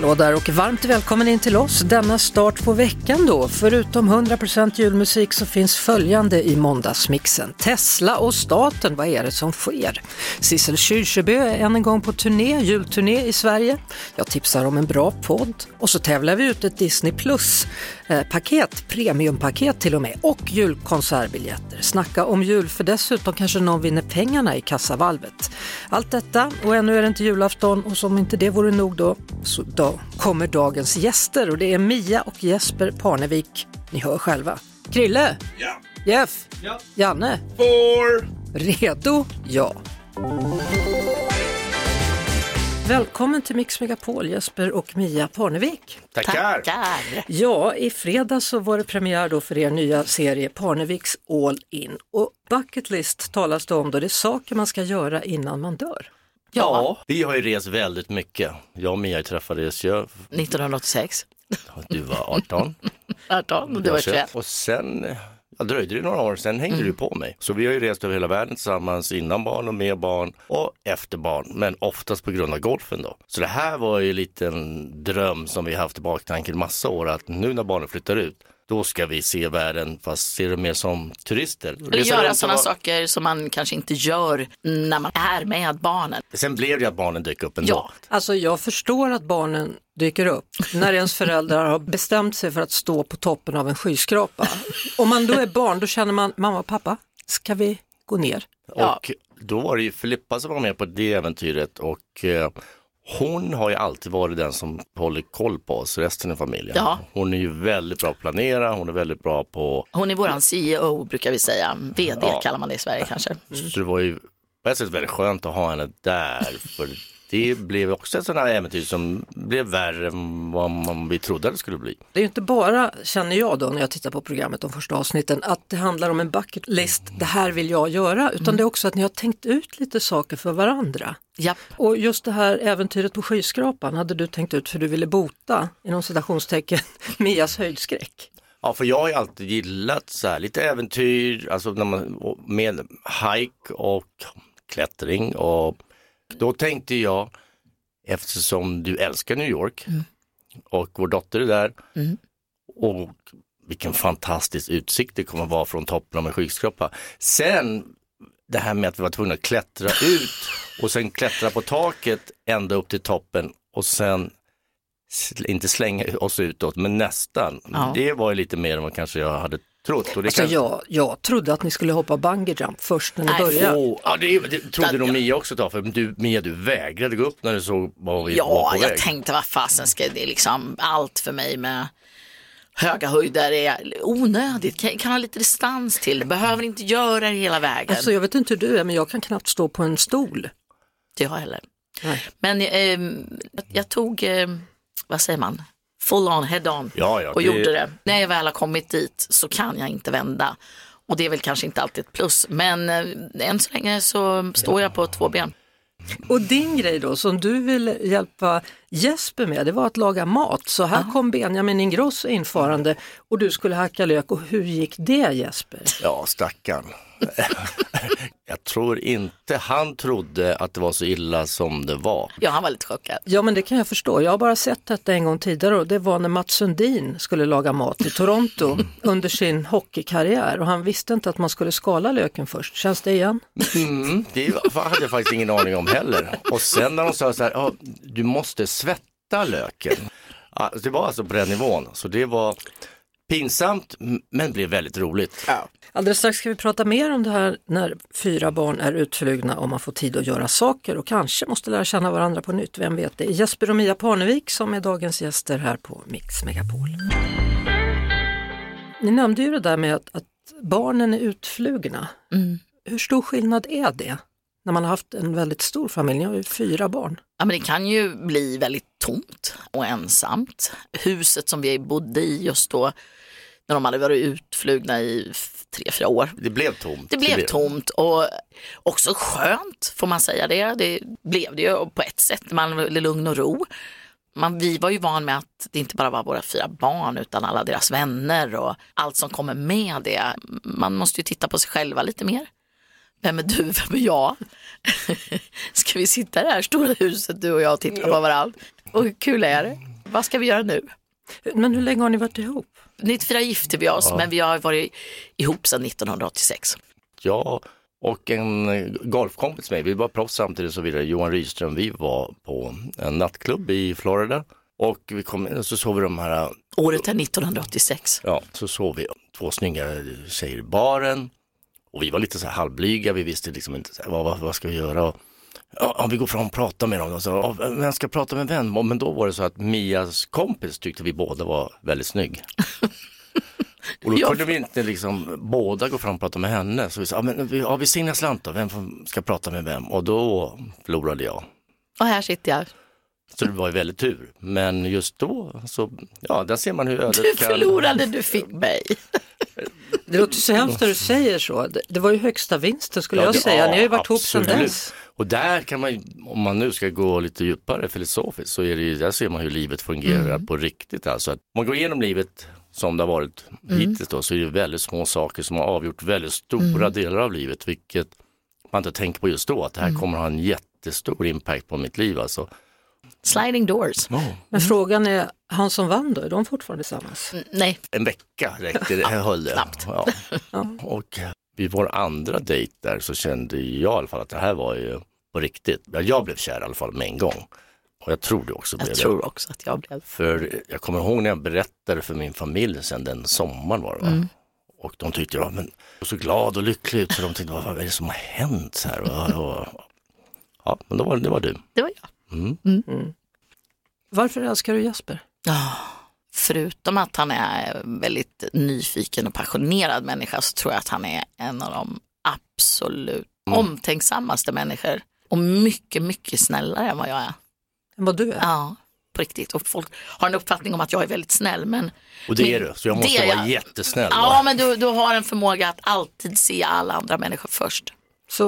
Hallå där och varmt välkommen in till oss denna start på veckan då. Förutom 100% julmusik så finns följande i måndagsmixen. Tesla och staten, vad är det som sker? Sissel Kyrkjebø är än en gång på turné, julturné i Sverige. Jag tipsar om en bra podd och så tävlar vi ut ett Disney Plus paket, premiumpaket till och med och julkonsertbiljetter. Snacka om jul för dessutom kanske någon vinner pengarna i kassavalvet. Allt detta och ännu är det inte julafton och som inte det vore nog då så då kommer dagens gäster och det är Mia och Jesper Parnevik. Ni hör själva. Krille? Ja. Jeff? Ja. Janne? Four. Redo? Ja. Välkommen till Mix Megapol, Jesper och Mia Parnevik. Tackar. Ja, i fredags så var det premiär då för er nya serie Parneviks All In. Och bucket list talas det om då, det är saker man ska göra innan man dör. Ja, vi har ju rest väldigt mycket. Jag och Mia träffades ju, 1986. du var 18. 18 och du var jag 21. Och sen ja, dröjde det några år, sen hängde du på mig. Så vi har ju rest över hela världen tillsammans innan barn och med barn och efter barn, men oftast på grund av golfen då. Så det här var ju lite en dröm som vi haft i baktanken massa år, att nu när barnen flyttar ut, då ska vi se världen, fast se det mer som turister. Eller göra sådana vara- saker som man kanske inte gör när man är med barnen. Sen blev det ju att barnen dök upp ändå. Ja. Alltså jag förstår att barnen dyker upp när ens föräldrar har bestämt sig för att stå på toppen av en skyskrapa. Om man då är barn då känner man, mamma och pappa, ska vi gå ner? Ja. Och då var det ju Filippa som var med på det äventyret och eh, hon har ju alltid varit den som håller koll på oss, resten av familjen. Ja. Hon är ju väldigt bra på att planera, hon är väldigt bra på, Hon är våran CEO brukar vi säga. VD Ja. kallar man det i Sverige kanske. så det var ju på ett sätt väldigt skönt att ha henne där. För det blev också ett sådant här äventyr som blev värre än vad man, vi trodde att det skulle bli. Det är ju inte bara, känner jag då när jag tittar på programmet de första avsnitten, att det handlar om en bucket list, det här vill jag göra, utan det är också att ni har tänkt ut lite saker för varandra. Japp. Och just det här äventyret på skyskrapan hade du tänkt ut för du ville bota, inom citationstecken, Mias höjdskräck. Ja, för jag har ju alltid gillat så här, lite äventyr, alltså när man, med hike och klättring och då tänkte jag, eftersom du älskar New York och vår dotter är där och vilken fantastisk utsikt det kommer vara från toppen av en skyskrapa. Sen det här med att vi var tvungna att klättra ut och sen klättra på taket ända upp till toppen och sen inte slänga oss utåt, men nästan. Ja. Det var ju lite mer än vad kanske jag hade trott. Och det Alltså kanske- jag, jag trodde att ni skulle hoppa bungee jump först när ni Nej, började. Åh, ja, det, det trodde Ja. nog Mia också ta, för du, Mia du vägrade gå upp när du såg var vi var Ja, på jag väg. tänkte vad fasen ska det är liksom allt för mig med höga höjder är onödigt. Kan, kan ha lite distans till det. Behöver inte göra det hela vägen. Alltså jag vet inte hur du är men jag kan knappt stå på en stol. Inte jag heller. Nej. Men ehm, jag, jag tog, ehm, vad säger man, full on, head on Ja, ja, och det- gjorde det. När jag väl har kommit dit så kan jag inte vända. Och det är väl kanske inte alltid ett plus, men eh, än så länge så står jag på två ben. Och din grej då som du ville hjälpa Jesper med det var att laga mat. Så här kom Benjamin Ingrosso infarande och du skulle hacka lök och hur gick det Jesper? Ja, stackarn. jag tror inte han trodde att det var så illa som det var. Ja, han var lite chockad. Ja men det kan jag förstå. Jag har bara sett detta en gång tidigare och det var när Mats Sundin skulle laga mat i Toronto under sin hockeykarriär och han visste inte att man skulle skala löken först. Känns det igen? Mm, det hade jag faktiskt ingen aning om heller. Och sen när de sa så här, ja, du måste svetta löken. Det var alltså på den nivån, så det var pinsamt men blev väldigt roligt. Alldeles strax ska vi prata mer om det här när fyra barn är utflugna och man får tid att göra saker och kanske måste lära känna varandra på nytt, vem vet det? Jesper och Mia Parnevik som är dagens gäster här på Mix Megapol. Ni nämnde ju det där med att, att barnen är utflugna. Mm. Hur stor skillnad är det? När man har haft en väldigt stor familj, ni har ju fyra barn. Ja, men det kan ju bli väldigt tomt och ensamt. Huset som vi bodde i just då, när de hade varit utflugna i tre, fyra år. Det blev tomt. Det blev tomt och också skönt, får man säga det. Det blev det ju på ett sätt, man ville lugn och ro. Man, vi var ju van med att det inte bara var våra fyra barn utan alla deras vänner och allt som kommer med det. Man måste ju titta på sig själva lite mer. Vem är du, vem är jag? Ska vi sitta i det här stora huset du och jag och titta på varandra? Och hur kul är det? Vad ska vi göra nu? Men hur länge har ni varit ihop? 94 gifte vi oss men vi har varit ihop sedan 1986. Jag och en golfkompis med mig, vi var proffs samtidigt så vidare, Johan Rydström, vi var på en nattklubb i Florida och vi kom in och så såg vi de här, Året är 1986. ja, så såg vi två snygga tjejer i baren och vi var lite så här halvblyga, vi visste liksom inte så här, vad, vad, vad ska vi göra? Och, ja, vi går fram och pratar med dem och så, ja, vem ska prata med vem? Men då var det så att Mias kompis tyckte vi båda var väldigt snygg. Och då kunde vi inte liksom båda gå fram och prata med henne. Så vi sa, ja, men vi, ja, vi signar slant då, vem ska prata med vem? Och då förlorade jag. Och här sitter jag. Så det var ju väldigt tur. Men just då, så, ja, där ser man hur ödet Du kan... förlorade, du fick mig. Det låter så hemskt när du säger så. Det, det var ju högsta vinsten skulle Ja, jag det- säga. Ni har ju varit ihop sedan dess. Och där kan man, om man nu ska gå lite djupare filosofiskt, så är det ju, där ser man hur livet fungerar Mm. på riktigt. Alltså att om man går igenom livet som det har varit Mm. hittills då, så är det väldigt små saker som har avgjort väldigt stora Mm. delar av livet, vilket man inte tänker på just då, att det här Mm. kommer ha en jättestor impact på mitt liv. Alltså. Sliding doors. Men frågan är, han som vann då, är de fortfarande tillsammans? Mm, Nej, En vecka räckte det, höll det. knappt. Ja. Och vid vår andra dejt där så kände jag i alla fall att det här var ju på riktigt. Ja, Jag blev kär i alla fall med en gång. Och jag tror det också blev jag det. tror också att jag blev. För jag kommer ihåg när jag berättade för min familj sen den sommaren var det va? Och de tyckte jag men, var så glad och lycklig ut så de tänkte vad, är det som har hänt? Så här, ja, men då var, det var du. Det var jag. Mm. Varför älskar du Jesper? Ja, förutom att han är väldigt nyfiken och passionerad människa så tror jag att han är en av de absolut omtänksammaste människor. Och mycket, mycket snällare än vad jag är. Än vad du är? Ja, på riktigt. Och folk har en uppfattning om att jag är väldigt snäll. Men, Och det är du, så jag måste vara jag. jättesnäll. Ja, va? men du, du har en förmåga att alltid se alla andra människor först. Så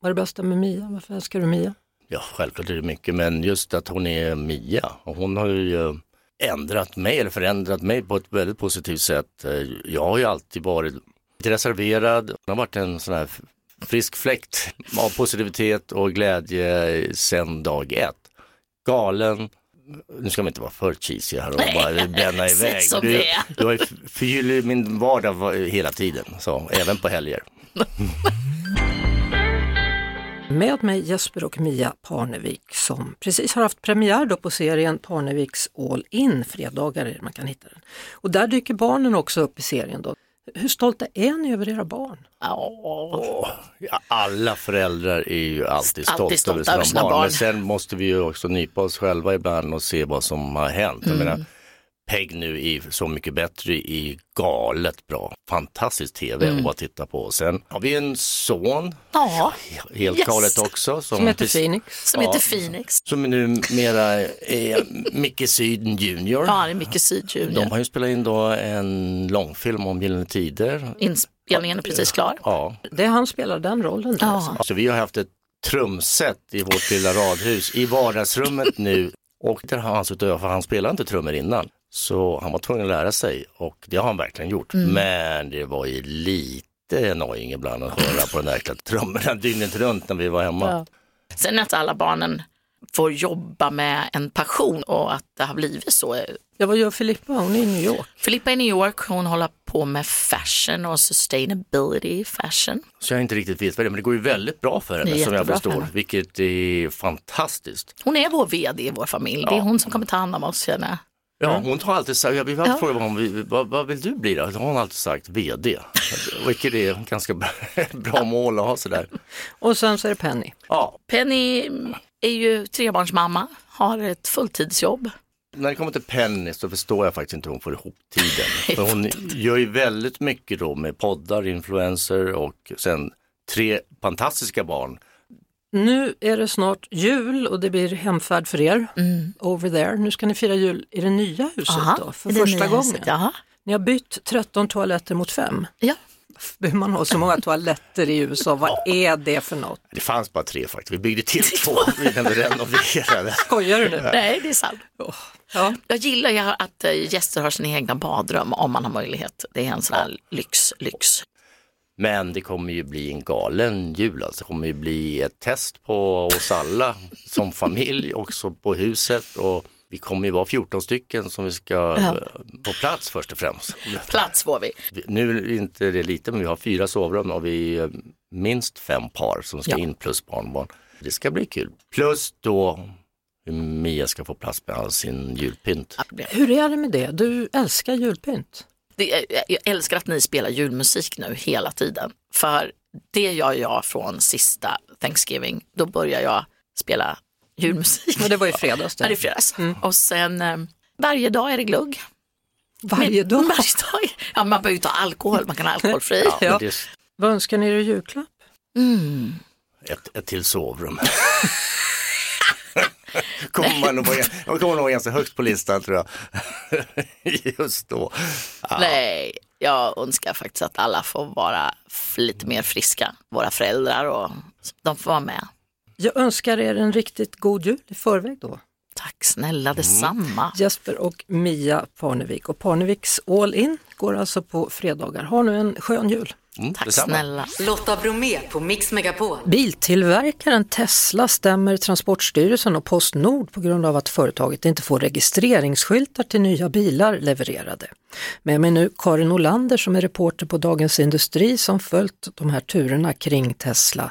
vad är det bästa med Mia? Varför älskar du Mia? Ja, självklart är det mycket, men just att hon är Mia och hon har ju eh, ändrat mig eller förändrat mig på ett väldigt positivt sätt. Eh, Jag har ju alltid varit reserverad, hon har varit en sån här frisk fläkt av positivitet och glädje sedan dag ett. Galen, nu ska man inte vara för cheesy här och bara bränna iväg. Du, du har ju förgyllt min vardag va- hela tiden, så även på helger. Med mig Jesper och Mia Parnevik som precis har haft premiär då på serien Parneviks All In, fredagar man kan hitta den. Och där dyker barnen också upp i serien då. Hur stolta är ni över era barn? Ja, Ja, alla föräldrar är ju alltid Alltid stolta över över sina sina barn. barn. Men sen måste vi ju också nypa oss själva ibland och se vad som har hänt. Mm. Jag menar, Peg nu är Så mycket bättre i galet bra. Fantastisk tv Mm. att titta på. Sen har vi en son, ja helt Yes. galet också. Som heter Phoenix. som Ja. heter Phoenix. Som numera är Micke Syd Junior. Ja, det är mycket Syd De Junior. har ju spelat in då en långfilm om Gyllene Tider. Inspelningen är precis klar. Ja, Det är han spelar den rollen där. alltså. Ja. Så vi har haft ett trumset i vårt lilla radhus i vardagsrummet nu och där har han suttit och för han spelade inte trummor innan. Så han var tvungen att lära sig och det har han verkligen gjort. Mm. Men det var ju lite annoying ibland att höra på den där trummorna dygnet runt när vi var hemma. Ja. Sen att alla barnen får jobba med en passion och att det har blivit så. Ja, vad gör Filippa? Hon är i New York. Filippa i New York, hon håller på med fashion och sustainability fashion. Så jag inte riktigt vet vad det är, men det går ju väldigt bra för Det henne är som jag förstår, vilket är fantastiskt. Hon är vår vd i vår familj. Det är hon som kommer ta hand om oss känner. Ja, hon har alltid sagt, jag vill Ja. fråga vad, hon vill- vad, vad vill du bli då? Då har hon alltid sagt VD, vilket är ganska bra, bra mål att ha sådär. Och sen så är det Penny. Ja, Penny är ju trebarnsmamma, har ett fulltidsjobb. När det kommer till Penny så förstår jag faktiskt inte hur hon får ihop tiden. För hon gör ju väldigt mycket då med poddar, influencer och sen tre fantastiska barn. Nu är det snart jul och det blir hemfärd för er, over there. Nu ska ni fira jul i det nya huset Aha, då, för första gången. huset. Ni har bytt 13 toaletter mot fem. Ja. Behöver man ha så många toaletter i USA? Vad är det för något? Det fanns bara tre faktiskt, vi byggde till två, vi renoverade. Skojar du nu? Nej, det är sant. Ja. Jag gillar ju att eh, gäster har sina egna badrum om man har möjlighet. Det är en sån här lyx, lyx. Men det kommer ju bli en galen jul, alltså. det kommer ju bli ett test på oss alla som familj, också på huset och vi kommer ju vara 14 stycken som vi ska Ja. eh, på plats först och främst. Plats får vi. Nu är inte det lite, men vi har fyra sovrum och vi är minst fem par som ska Ja. in plus barnbarn. Det ska bli kul. Plus då hur Mia ska få plats med all sin julpynt. Hur är det med det? Du älskar julpynt. Det, jag- älskar att ni spelar julmusik nu hela tiden. För det gör jag från sista Thanksgiving. Då börjar jag spela julmusik. Och det var i fredags Ja, det är det. fredags. Och sen eh, varje dag är det glugg. Varje dag? Varje dag. Ja, man behöver ju ha alkohol, man kan ha alkoholfri. Ja, Ja. men det är Vad önskar ni er i julklapp? Mm. ett, ett till sovrum. Kommer man nog vara, man kommer nog vara ganska högt på listan tror jag. Just då. Ja. Nej, jag önskar faktiskt att alla får vara lite mer friska. Våra föräldrar och de får vara med. Jag önskar er en riktigt god jul i förväg då. Tack snälla detsamma. Jesper och Mia Parnevik. Och Parneviks All In går alltså på fredagar. Ha nu en skön jul. Mm, Tack detsamma. snälla. Lotta Bromé på Mix Megapol. Biltillverkaren Tesla stämmer Transportstyrelsen och Postnord på grund av att företaget inte får registreringsskyltar till nya bilar levererade. Med mig nu Karin Olander som är reporter på Dagens Industri som följt de här turerna kring Tesla.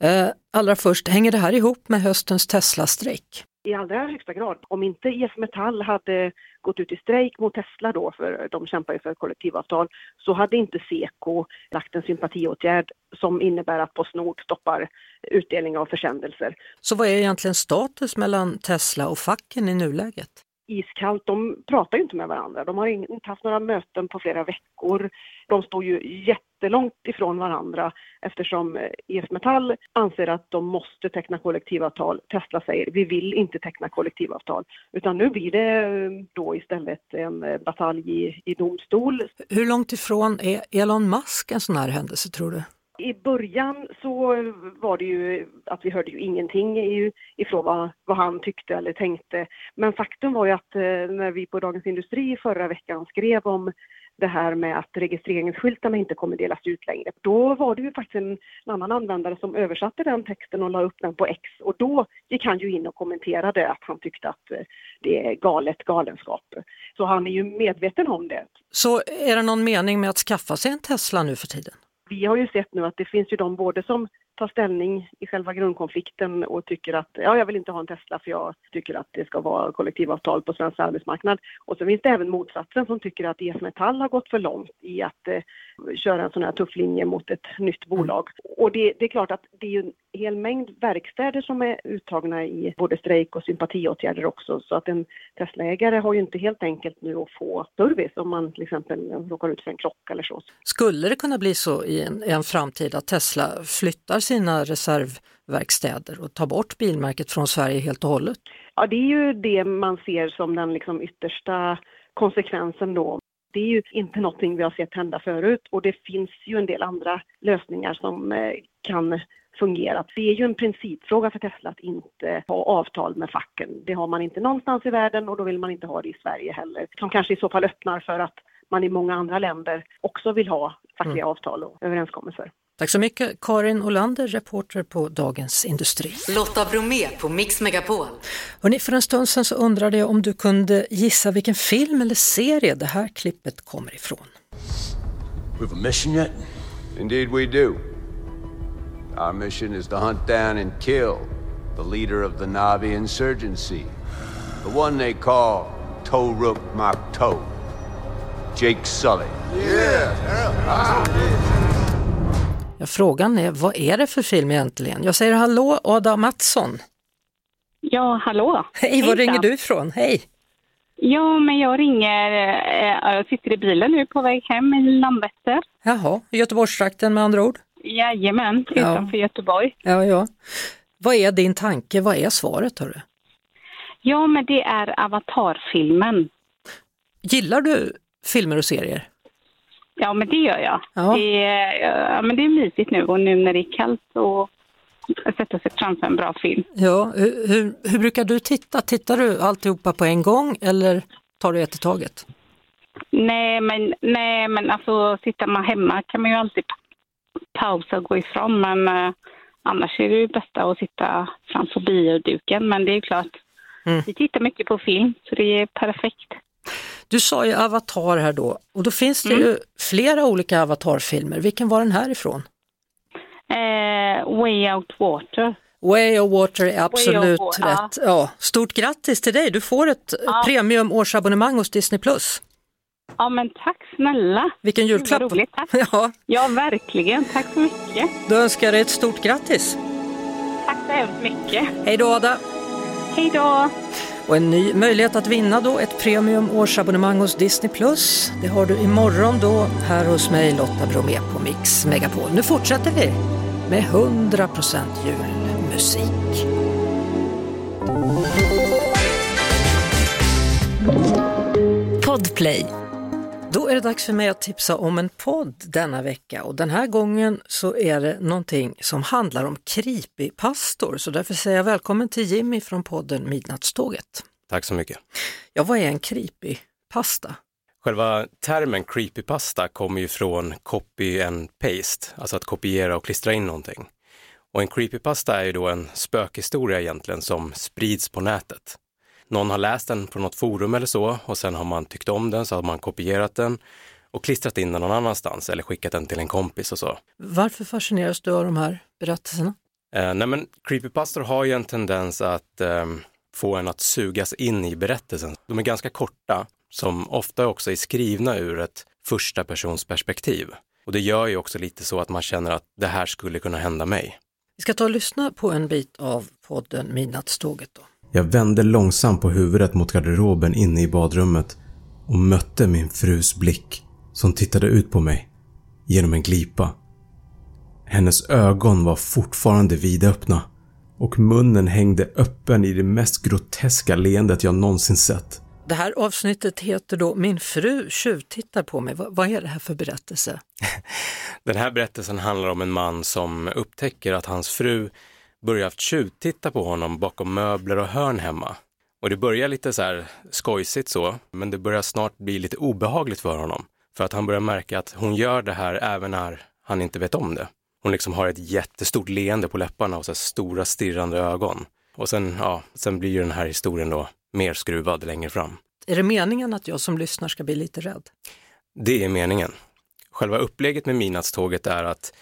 Eh, allra först, hänger det här ihop med höstens Tesla-strejk? I allra högsta grad. Om inte IF Metall hade gått ut i strejk mot Tesla då, för de kämpar ju för kollektivavtal, så hade inte Seko lagt en sympatiåtgärd som innebär att Postnord stoppar utdelning av försändelser. Så vad är egentligen status mellan Tesla och facken i nuläget? Iskallt, de pratar ju inte med varandra. De har inte haft några möten på flera veckor. De står ju jättelångt ifrån varandra eftersom eh, IF Metall anser att de måste teckna kollektivavtal. Tesla säger vi vill inte teckna kollektivavtal. Utan nu blir det eh, då istället en eh, batalj i, i domstol. Hur långt ifrån är Elon Musk en sån här händelse tror du? I början så var det ju att vi hörde ju ingenting ifrån vad, vad han tyckte eller tänkte. Men faktum var ju att eh, när vi på Dagens Industri förra veckan skrev om det här med att registreringsskyltarna inte kommer delas ut längre. Då var det ju faktiskt en, en annan användare som översatte den texten och la upp den på X och då gick han ju in och kommenterade att han tyckte att eh, det är galet galenskap. Så han är ju medveten om det. Så är det någon mening med att skaffa sig en Tesla nu för tiden? Vi har ju sett nu att det finns ju de både som tar ställning i själva grundkonflikten och tycker att ja, jag vill inte ha en Tesla för jag tycker att det ska vara kollektivavtal på svensk arbetsmarknad. Och så finns det även motsatsen som tycker att IF Metall har gått för långt i att eh, köra en sån här tuff linje mot ett nytt bolag. Och det, det är klart att det är ju hel mängd verkstäder som är uttagna i både strejk och sympatiåtgärder också. Så att en Teslaägare har ju inte helt enkelt nu att få service om man till exempel råkar ut för en krock eller så. Skulle det kunna bli så i en, i en framtid att Tesla flyttar sina reservverkstäder och tar bort bilmärket från Sverige helt och hållet? Ja, det är ju det man ser som den liksom yttersta konsekvensen då. Det är ju inte någonting vi har sett hända förut och det finns ju en del andra lösningar som eh, kan fungera. Det är ju en principfråga för Tesla att inte ha avtal med facken. Det har man inte någonstans i världen och då vill man inte ha det i Sverige heller. Som kanske i så fall öppnar för att man i många andra länder också vill ha fackliga avtal och överenskommelser. Tack så mycket Karin Olander, reporter på Dagens Industri. Lotta Bromé på Mix Megapol. Hörrni, för en stund sedan så undrade jag om du kunde gissa vilken film eller serie det här klippet kommer ifrån. We have a mission yet? Indeed, we do. Our mission is to hunt down and kill the leader of the Navi insurgency, the one they call Toruk Makto, Jake Sully. Ja, frågan är, vad är det för film egentligen? Jag säger hallå Ada Mattsson. Ja, hallå. Hej, var ringer du ifrån? Hej! Ja, men jag ringer, eh, jag sitter i bilen nu på väg hem i Landvetter. Jaha, i Göteborgstrakten med andra ord? Jajamän, utanför Göteborg. Ja, ja. Vad är din tanke? Vad är svaret? Hörru? Ja, men det är Avatar-filmen. Gillar du filmer och serier? Ja, men det gör jag. Ja. Det, ja, men det är mysigt nu och nu när det är kallt och sätta sig framför en bra film. Ja, hur, hur, hur brukar du titta? Tittar du alltihopa på en gång eller tar du ett i taget? Nej, men, nej, men alltså sitter man hemma kan man ju alltid pausa och gå ifrån, men eh, annars är det ju bästa att sitta framför bioduken. Men det är klart, Mm. vi tittar mycket på film, så det är perfekt. Du sa ju Avatar här då och då finns det Mm. ju flera olika Avatar-filmer. Vilken var den här ifrån? Eh, Way Out Water. Way of Water är absolut Way of Wa- rätt. Ja. Stort grattis till dig, du får ett Ja. premium årsabonnemang hos Disney+. Plus. Ja, men tack snälla. Vilken Gud, vad julklapp. roligt, tack. Ja, Ja, verkligen. Tack så mycket. då önskar jag dig ett stort grattis. Tack så hemskt mycket. Hej då Ada! Hej då! Och en ny möjlighet att vinna då ett premium årsabonnemang hos Disney+. Plus. Det har du imorgon då här hos mig Lotta Bromé på Mix Megapol. Nu fortsätter vi med 100% julmusik. Podplay. Då är det dags för mig att tipsa om en podd denna vecka och den här gången så är det någonting som handlar om creepypastor så därför säger jag välkommen till Jimmy från podden Midnattståget. Tack så mycket. Ja, vad är en creepypasta? Själva termen creepypasta kommer ju från copy and paste, alltså att kopiera och klistra in någonting. Och en creepypasta är ju då en spökhistoria egentligen som sprids på nätet. Någon har läst den på något forum eller så och sen har man tyckt om den så har man kopierat den och klistrat in den någon annanstans eller skickat den till en kompis och så. Varför fascineras du av de här berättelserna? Eh, nej men creepypastor har ju en tendens att eh, få en att sugas in i berättelsen. De är ganska korta, som ofta också är skrivna ur ett första persons perspektiv. Och det gör ju också lite så att man känner att det här skulle kunna hända mig. Vi ska ta och lyssna på en bit av podden Midnattståget. Då. Jag vände långsamt på huvudet mot garderoben inne i badrummet och mötte min frus blick som tittade ut på mig genom en glipa. Hennes ögon var fortfarande vidöppna och munnen hängde öppen i det mest groteska leendet jag någonsin sett. Det här avsnittet heter då Min fru tjuvtittar på mig. Vad, vad är det här för berättelse? Den här berättelsen handlar om en man som upptäcker att hans fru börjar haft tjuvtitta på honom bakom möbler och hörn hemma. Och det börjar lite så här skojsigt så, men det börjar snart bli lite obehagligt för honom. För att han börjar märka att hon gör det här även när han inte vet om det. Hon liksom har ett jättestort leende på läpparna och så stora stirrande ögon. Och sen, ja, sen blir ju den här historien då mer skruvad längre fram. Är det meningen att jag som lyssnar ska bli lite rädd? Det är meningen. Själva upplägget med midnattståget är att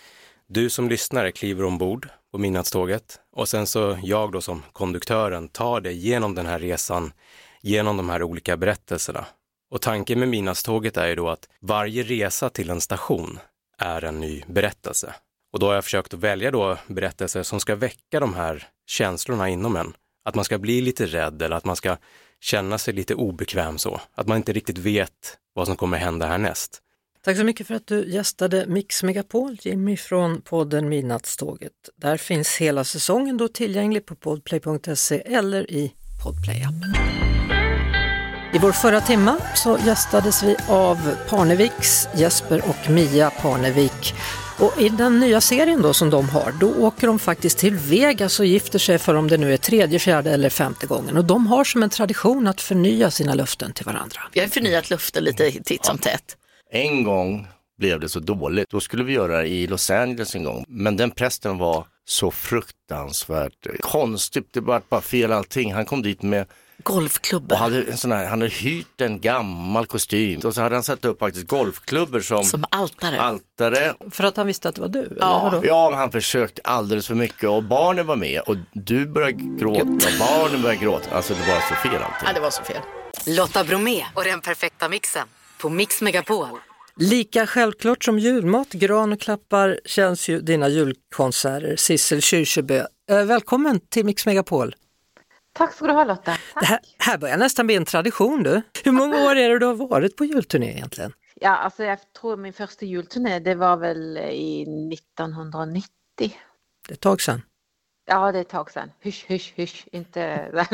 du som lyssnare kliver ombord på midnattståget och sen så jag då som konduktören tar dig genom den här resan, genom de här olika berättelserna. Och tanken med midnattståget är ju då att varje resa till en station är en ny berättelse. Och då har jag försökt att välja då berättelser som ska väcka de här känslorna inom en. Att man ska bli lite rädd eller att man ska känna sig lite obekväm så. Att man inte riktigt vet vad som kommer hända härnäst. Tack så mycket för att du gästade Mix Megapol, Jimmy från podden Midnattståget. Där finns hela säsongen då tillgänglig på podplay.se eller i Podplay-appen. I vår förra timma så gästades vi av Parneviks Jesper och Mia Parnevik. Och i den nya serien då som de har, då åker de faktiskt till Vegas och gifter sig för om det nu är tredje, fjärde eller femte gången. Och de har som en tradition att förnya sina löften till varandra. Vi har förnyat löften lite titt som tätt. En gång blev det så dåligt, då skulle vi göra det i Los Angeles en gång. Men den prästen var så fruktansvärt konstig, det var bara fel allting. Han kom dit med Golfklubbor. hade en sån här, han hade hyrt en gammal kostym och så hade han satt upp faktiskt golfklubbor som, Som altare. altare. För att han visste att det var du? Ja, ja, men han försökte alldeles för mycket och barnen var med och du började gråta, barnen började gråta. Alltså det var så fel allting. Ja, det var så fel. Lotta Bromé och den perfekta mixen på Mix Megapol. Lika självklart som julmat, gran och klappar känns ju dina julkonserter. Sissel Kyrkjebø, Eh, välkommen till Mix Megapol. Tack ska du ha Lotta. Det här, här börjar nästan bli en tradition du. Hur många år är det du har varit på julturné egentligen? Ja, alltså jag tror min första julturné det var väl i 1990. Det är ett tag sedan. Ja, det är ett tag sedan. Hysch, hysch, hysch, inte...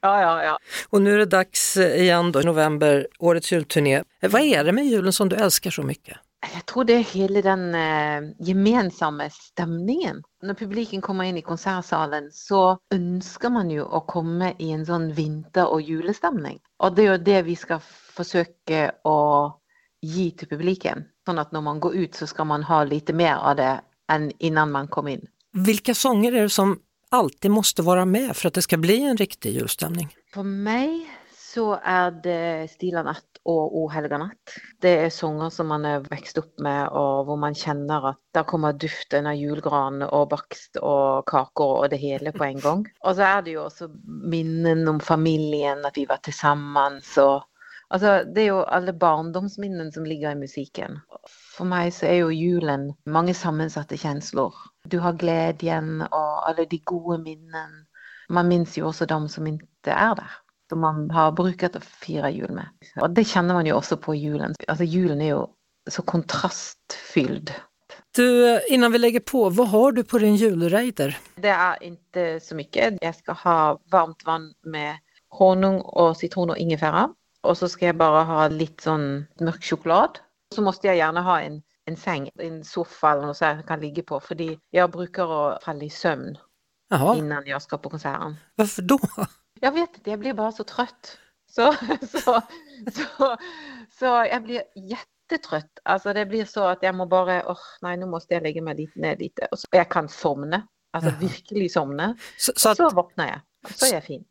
ja, ja, ja. Och nu är det dags igen då, november, årets julturné. Vad är det med julen som du älskar så mycket? Jag tror det är hela den eh, gemensamma stämningen. När publiken kommer in i konsertsalen så önskar man ju att komma i en sån vinter och julestämning. Och det är det vi ska försöka att ge till publiken. Så att när man går ut så ska man ha lite mer av det än innan man kom in. Vilka sånger är det som alltid måste vara med för att det ska bli en riktig julstämning? För mig så är det Stilla natt och O helga natt. Det är sånger som man är växt upp med och hvor man känner att där kommer duften av julgran och bakst och kakor och det hela på en gång. Och så är det ju också minnen om familjen, att vi var tillsammans och Alltså, det är ju alla barndomsminnen som ligger i musiken. För mig så är ju julen många sammansatta känslor. Du har glädjen och alla de goda minnen. Man minns ju också de som inte är där. Som man har brukat att fira jul med. Och det känner man ju också på julen. Alltså julen är ju så kontrastfylld. Du, innan vi lägger på, vad har du på din julrejder? Det är inte så mycket. Jag ska ha varmt vatten med honung och citron och ingefära. Och så ska jag bara ha lite sån mörk choklad. Så måste jag gärna ha en, en säng, en soffa eller något så jag kan ligga på. För jag brukar falla i sömn Jaha. innan jag ska på konserten. Varför då? Jag vet inte, jag blir bara så trött. Så, så, så, så jag blir jättetrött. Alltså det blir så att jag må bara, oh, nej nu måste jag lägga mig lite, ner lite. Och så, jag kan somna, alltså Jaha. virkelig somna. Så, Så, så, vaknar jag. Så är jag fin.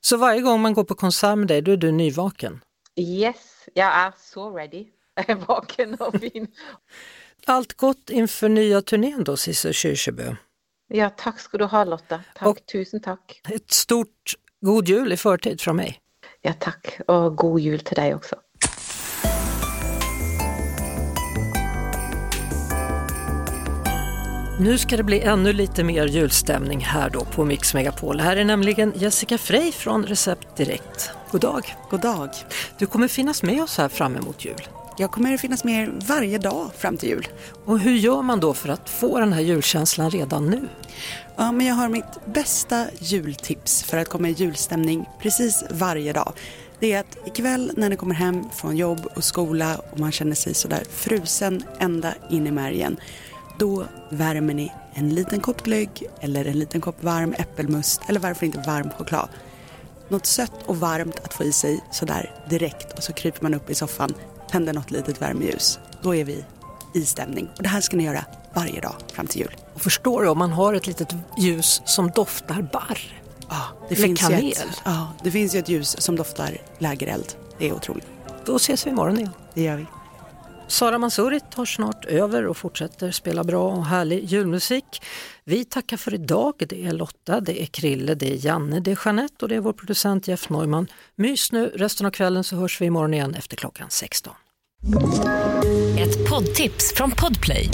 Så varje gång man går på konsert med dig, då är du nyvaken? Yes, jag är så ready. Jag är vaken och fin. Allt gott inför nya turnén då, Cissi Kyrkjebø. Ja, tack ska du ha Lotta. Tack, tusen tack. Ett stort god jul i förtid från mig. Ja, tack. Och god jul till dig också. Nu ska det bli ännu lite mer julstämning här då på Mix Megapol. Här är nämligen Jessica Frey från Recept Direkt. God dag! God dag! Du kommer finnas med oss här fram emot jul. Jag kommer finnas med er varje dag fram till jul. Och hur gör man då för att få den här julkänslan redan nu? Ja, men jag har mitt bästa jultips för att komma i julstämning precis varje dag. Det är att ikväll när ni kommer hem från jobb och skola och man känner sig sådär frusen ända in i märgen. Då värmer ni en liten kopp glögg eller en liten kopp varm äppelmust eller varför inte varm choklad. Något sött och varmt att få i sig sådär direkt och så kryper man upp i soffan, tänder något litet värmeljus. Då är vi i stämning. Och det här ska ni göra varje dag fram till jul. Och förstår du, om man har ett litet ljus som doftar barr. Ja, det Eller finns, ju kanel. ett, ja, det finns ju ett ljus som doftar lägereld. Det är otroligt. Då ses vi imorgon igen. Det gör vi. Sara Mansouri tar snart över och fortsätter spela bra och härlig julmusik. Vi tackar för idag. Det är Lotta, det är Krille, det är Janne, det är Jeanette och det är vår producent Jeff Neumann. Mys nu, resten av kvällen så hörs vi imorgon igen efter klockan 16. Ett poddtips från Podplay.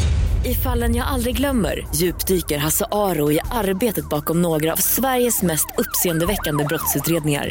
I fallen jag aldrig glömmer djupdyker Hasse Aro i arbetet bakom några av Sveriges mest uppseendeväckande brottsutredningar.